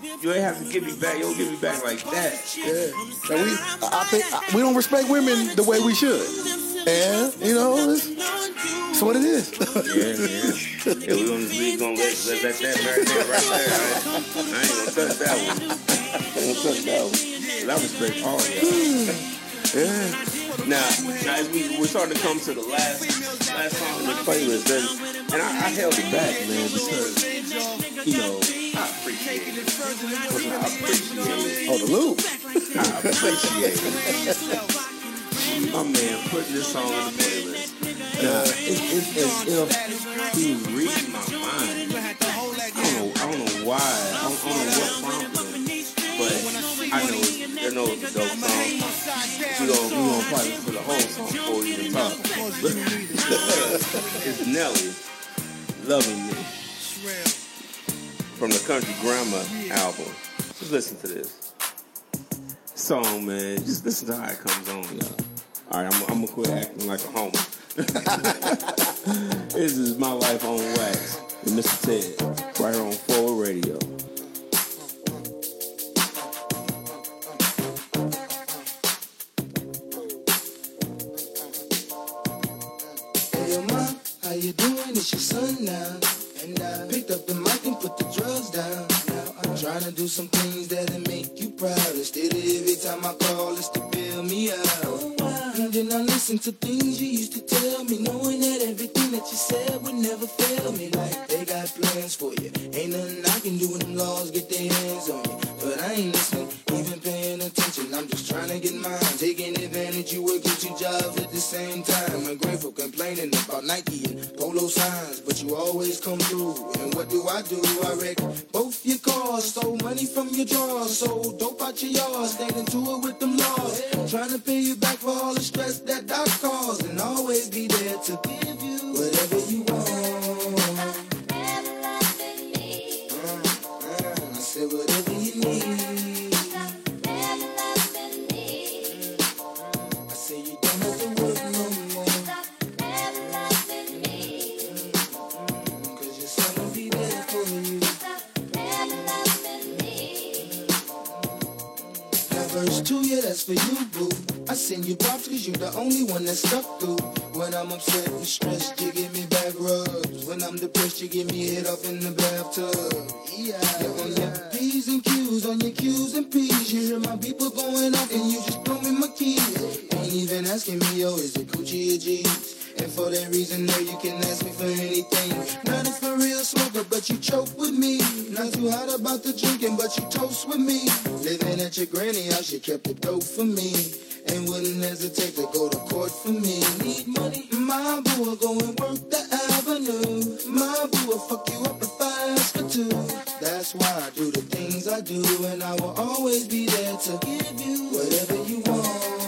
You, you ain't have to give me back. You don't give me back like that. Yeah. And we, I think we don't respect women the way we should. And you know, it's, it's what it is. Yeah, yeah. [laughs] Yeah, we gonna we gonna let, let, let that marinate right there. I, I ain't gonna touch that one. I ain't gonna touch that one. But I respect all y'all. yeah. Now, now as we we're starting to come to the last last song in the playlist, and, and I, I held it back, man, because you know I appreciate it. I appreciate it. Oh, the loop. I appreciate it. My man putting this song on the playlist. Uh, now, it's, it's as if he was reading my mind. I don't know. I don't know why. I don't, I don't know what prompted. But I know I know it's a dope song. We gonna, we gonna probably to the whole song before we even talk. [laughs] it's Nelly, Loving Me, from the Country Grammar album. Just listen to this song, man. Just listen to how it comes on, y'all. All right, I'm, I'm gonna quit acting like a homer. [laughs] this is my life on wax with Mr. Ted, right here on Forward Radio. Hey, yo, ma, how you doing? It's your son now. And I picked up the mic and put the drugs down. Now I'm trying to do some things that'll make you proud. Instead of every time I call, it's to bail me out. And then I listen to things you used to tell me, knowing that everything that you said would never fail me. Like they got plans for you. Ain't nothing I can do when them laws get their hands on you. But I ain't listening, even paying attention. I'm just trying to get mine, taking advantage. You working your jobs at the same time. I'm grateful, complaining about Nike and polo signs, but you always come through. And what do I do? I wreck both your cars, stole money from your drawers, sold dope out your yard, stayed into it with them laws. Trying to pay you back for all the stress that I caused, and always be there to give you whatever 2, for you, boo. I send you props cause you the only one that stuck through. When I'm upset and stressed, you give me back rubs. When I'm depressed, you give me head up in the bathtub. Yeah, on your P's and Q's, on your Q's and P's. You hear my people going off and you just throw me my keys. Ain't even asking me, yo, is it Gucci or G's? And for that reason, no, you can ask me for anything. Not a for real smoker, but you choke with me. Not too hot about the drinking, but you toast with me. Living at your granny house, you kept the dope for me. And wouldn't hesitate to go to court for me. Need money? My boo will go and work the avenue. My boo will fuck you up if I ask her to. That's why I do the things I do, and I will always be there to give you whatever you want.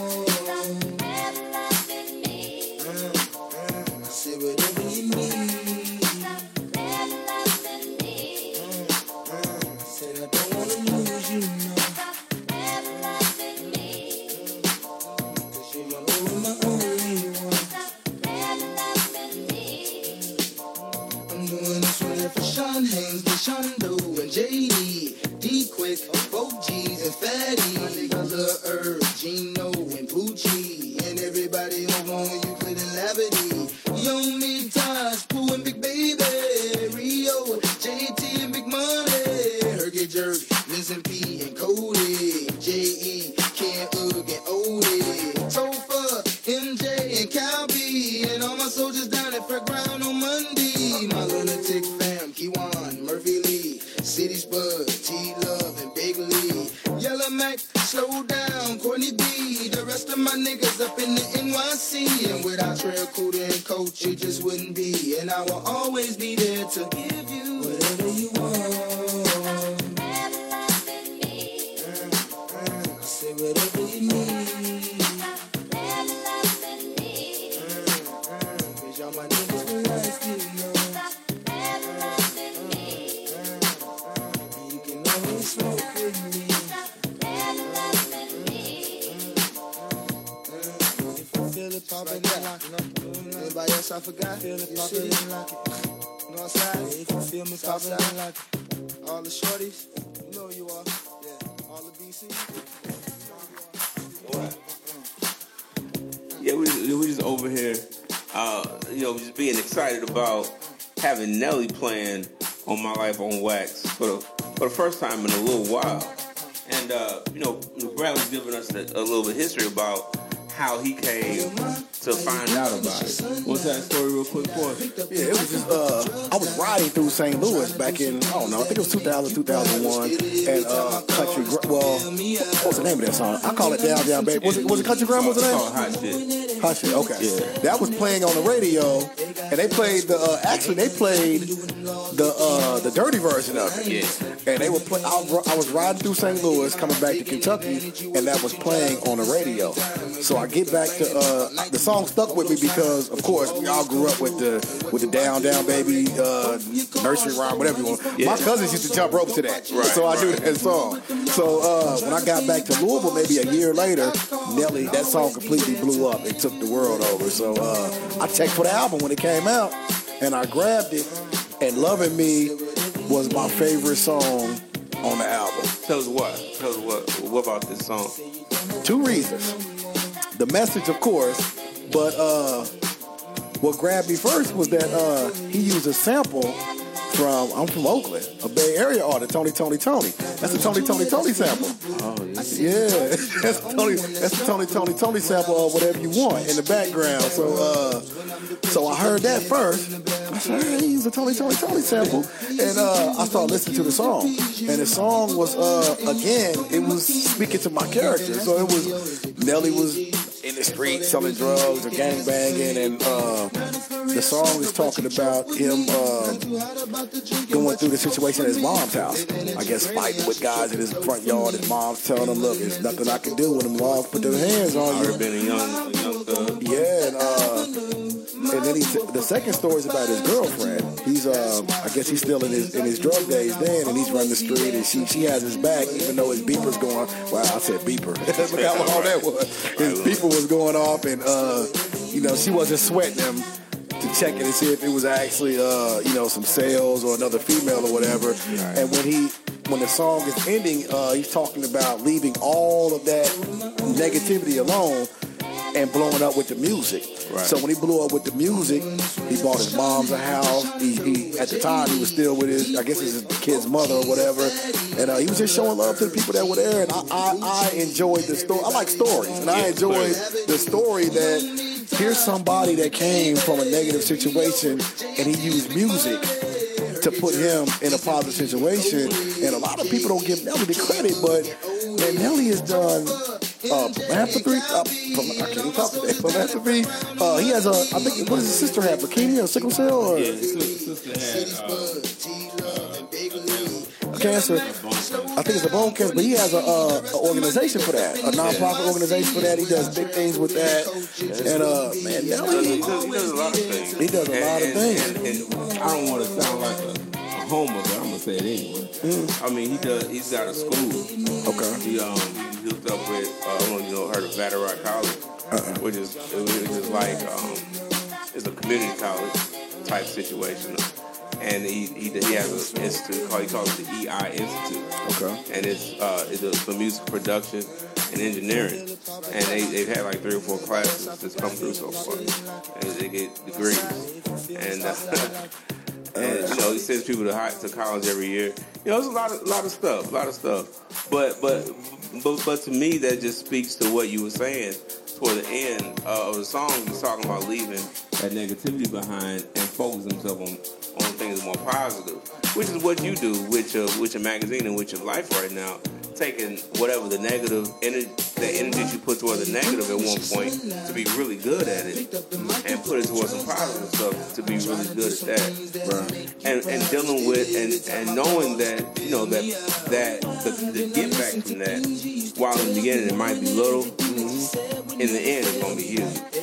Riding through St. Louis back in, I don't know, I think it was 2000, 2001, and uh, Country, well, what's the name of that song? I call it Down Down Baby. Was it, was it Country Grammar? Was name? Hot Shit. Hot shit, okay. That was playing on the radio, and they played the, uh, actually, they played the uh, the dirty version of it. Yeah. And they were play, I, was- I was riding through St. Louis, coming back to Kentucky, and that was playing on the radio. So I get back to uh, the song stuck with me because, of course, we all grew up with the with the down down baby uh, nursery rhyme, whatever you want. My cousins used to jump rope to that, Right, so I knew right. that song. So uh, when I got back to Louisville, maybe a year later, Nelly, that song completely blew up. It took the world over. So uh, I checked for the album when it came out, and I grabbed it. And "Loving Me" was my favorite song on the album. Tell us what. Tell us what. What about this song? Two reasons. The message, of course, but uh, what grabbed me first was that uh, he used a sample from, I'm from Oakland, a Bay Area artist, Tony Toni Toné. That's a Tony Toni Toné sample. Oh, Yeah, yeah. [laughs] that's a Tony. That's a Tony Toni Toné sample of whatever you want in the background. So, uh, so I heard that first. I said, hey, he a Tony Toni Toné sample, and uh, I started listening to the song. And the song was uh, again, it was speaking to my character. So it was Nelly was the street selling drugs or gang banging, and uh, the song is talking about him uh, going through the situation at his mom's house. I guess fighting with guys in his front yard. His mom's telling him, "Look, there's nothing I can do when them moms put their hands on you." been a young, young. Yeah, and, uh, and then he the second story is about his girlfriend. He's uh, I guess he's still in his in his drug days then, and he's running the street, and she she has his back, even though his beeper's going. Wow, I said beeper. [laughs] Look how long that was. His beeper was going off, and uh, you know she wasn't sweating him to check it and see if it was actually uh, you know some sales or another female or whatever. And when he when the song is ending, uh, he's talking about leaving all of that negativity alone and blowing up with the music. Right. So when he blew up with the music, he bought his mom's a house. He, he at the time he was still with his, I guess it's his kid's mother or whatever, and uh, he was just showing love to the people that were there. And I, I, I enjoyed the story. I like stories, and I enjoyed the story that here's somebody that came from a negative situation and he used music to put him in a positive situation. And a lot of people don't give Nelly the credit, but man, Nelly has done uh, philanthropy. Uh, I can't talk today. Philanthropy. Uh, he has a, I think, what does his sister have? Leukemia or sickle cell or Yeah, his sister had uh, cancer? I think it's a bone cancer, but he has a, uh, a organization for that, a nonprofit organization for that. He does big things with that. And uh, man, he Nelly, does, he does a lot of things. He does a lot of and, things. And, and, I don't want to sound like a, a homer, but I'm gonna say it anyway. I mean, he does. He's got a school. Mm. Okay. He um he hooked up with uh, I don't know if you know heard of Vatterott College, Uh-uh. which is which is like um it's a community college type situation. And he, he, he has an institute called he calls it the EI Institute. Okay. And it's uh it's a, for music production and engineering. And they they've had like three or four classes that's come through so far. And they get degrees. And uh, [laughs] and you know he sends people to high, to college every year. You know, it's a lot of lot of stuff, a lot of stuff. But but but but to me, that just speaks to what you were saying toward the end uh, of the song. He's talking about leaving that negativity behind and focus himself on on things more positive, which is what you do with your with your magazine and with your life right now. Taking whatever the negative energy, the energy you put toward the negative at one point to be really good at it, and put it towards some positive stuff to be really good at that. And, and dealing with and, and knowing that you know that that the, the get back from that while in the beginning it might be little mm-hmm, in the end it's gonna be huge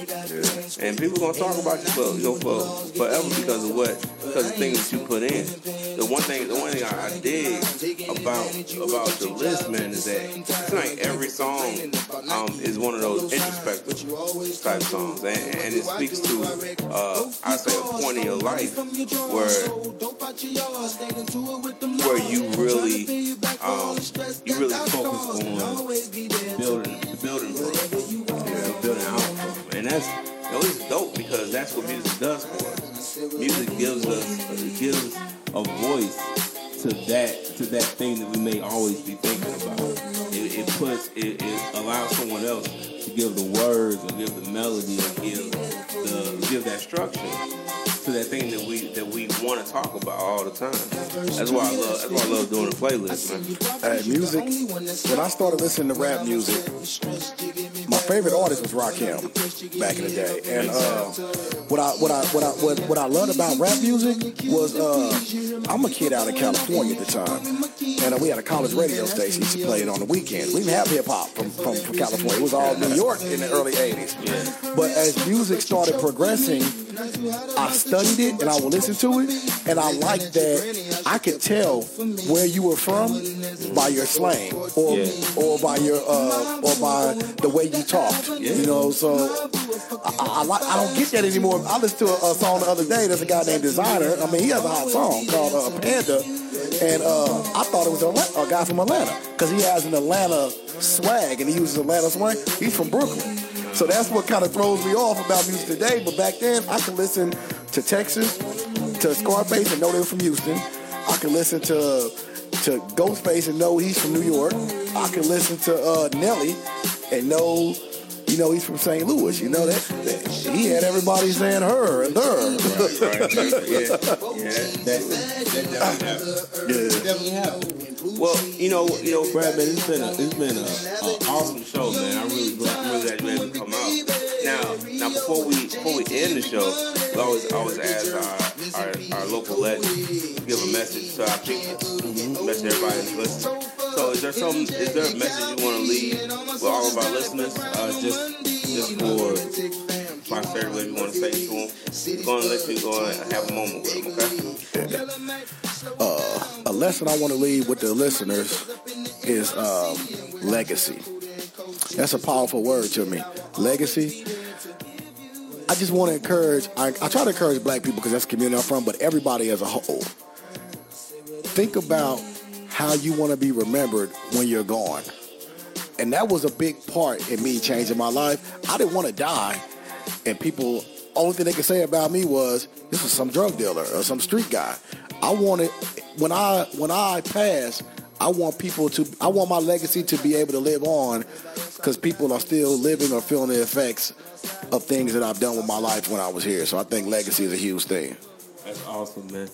and people gonna talk about you for you for forever because of what because of things that you put in. The one thing the one thing I, dig about about the list man is that it's like every song um, is one of those introspective type songs. And, and it speaks to uh, I say a point in your life where where you really um, you really focus on building building know, building out and that's know, it's dope because that's what music does for us. Music gives us it gives a voice to that to that thing that we may always be thinking about. It, it puts it, it allows someone else to give the words or give the melody or give the give that structure to that thing that we that we want to talk about all the time. That's why I love that's why I love doing the playlist, man. Hey, music. When I started listening to rap music, favorite artist was Rakim back in the day. And uh, what I what I what I what, what I loved about rap music was uh, I'm a kid out of California at the time, and uh, we had a college radio station used to play it on the weekends. We didn't have hip hop from, from from California. It was all New York in the early '80s. But as music started progressing, I studied it and I would listen to it, and I liked that I could tell where you were from by your slang or or by your uh, or by the way you talked. You know, so I, I, I I don't get that anymore. I listened to a, a song the other day. There's a guy named Desiigner. I mean, he has a hot song called uh, Panda, and uh, I thought it was a, a guy from Atlanta because he has an Atlanta swag and he uses Atlanta swag. He's from Brooklyn. So that's what kind of throws me off about music today. But back then, I could listen to Texas, to Scarface and know they were from Houston. I could listen to to Ghostface and know he's from New York. I could listen to uh, Nelly and know, you know, he's from St. Louis. You know that, that he had everybody saying her and her. [laughs] Well, you know, you know, Brad, man, it's been a, it's been a, a awesome show, man. I'm really glad, really glad you able to come out. Now, now before we before we end the show, we always always ask our our, our local legend to give a message so to our people, mm-hmm. message everybody that's listening. So, is there some is there a message you want to leave with all of our listeners, uh, just just for by say whatever you want to say to him. Go and let you go and have a moment with him, okay? Uh, a lesson I want to leave with the listeners is um, legacy. That's a powerful word to me. Legacy. I just want to encourage, I, I try to encourage black people because that's the community I'm from, but everybody as a whole. Think about how you want to be remembered when you're gone. And that was a big part in me changing my life. I didn't want to die. And people, only thing they could say about me was, this was some drug dealer or some street guy. I wanted, when I when I pass, I want people to, I want my legacy to be able to live on because people are still living or feeling the effects of things that I've done with my life when I was here. So I think legacy is a huge thing. That's awesome, man.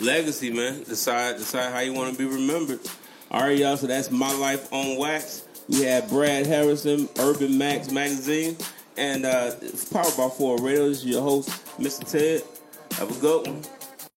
Legacy, man. Decide decide how you want to be remembered. All right, y'all. So that's my life on wax. We had Brad Harrison, Urban Max Magazine, and uh, Powered by Four Radio. This is your host, Mr. Ted. Have a good one.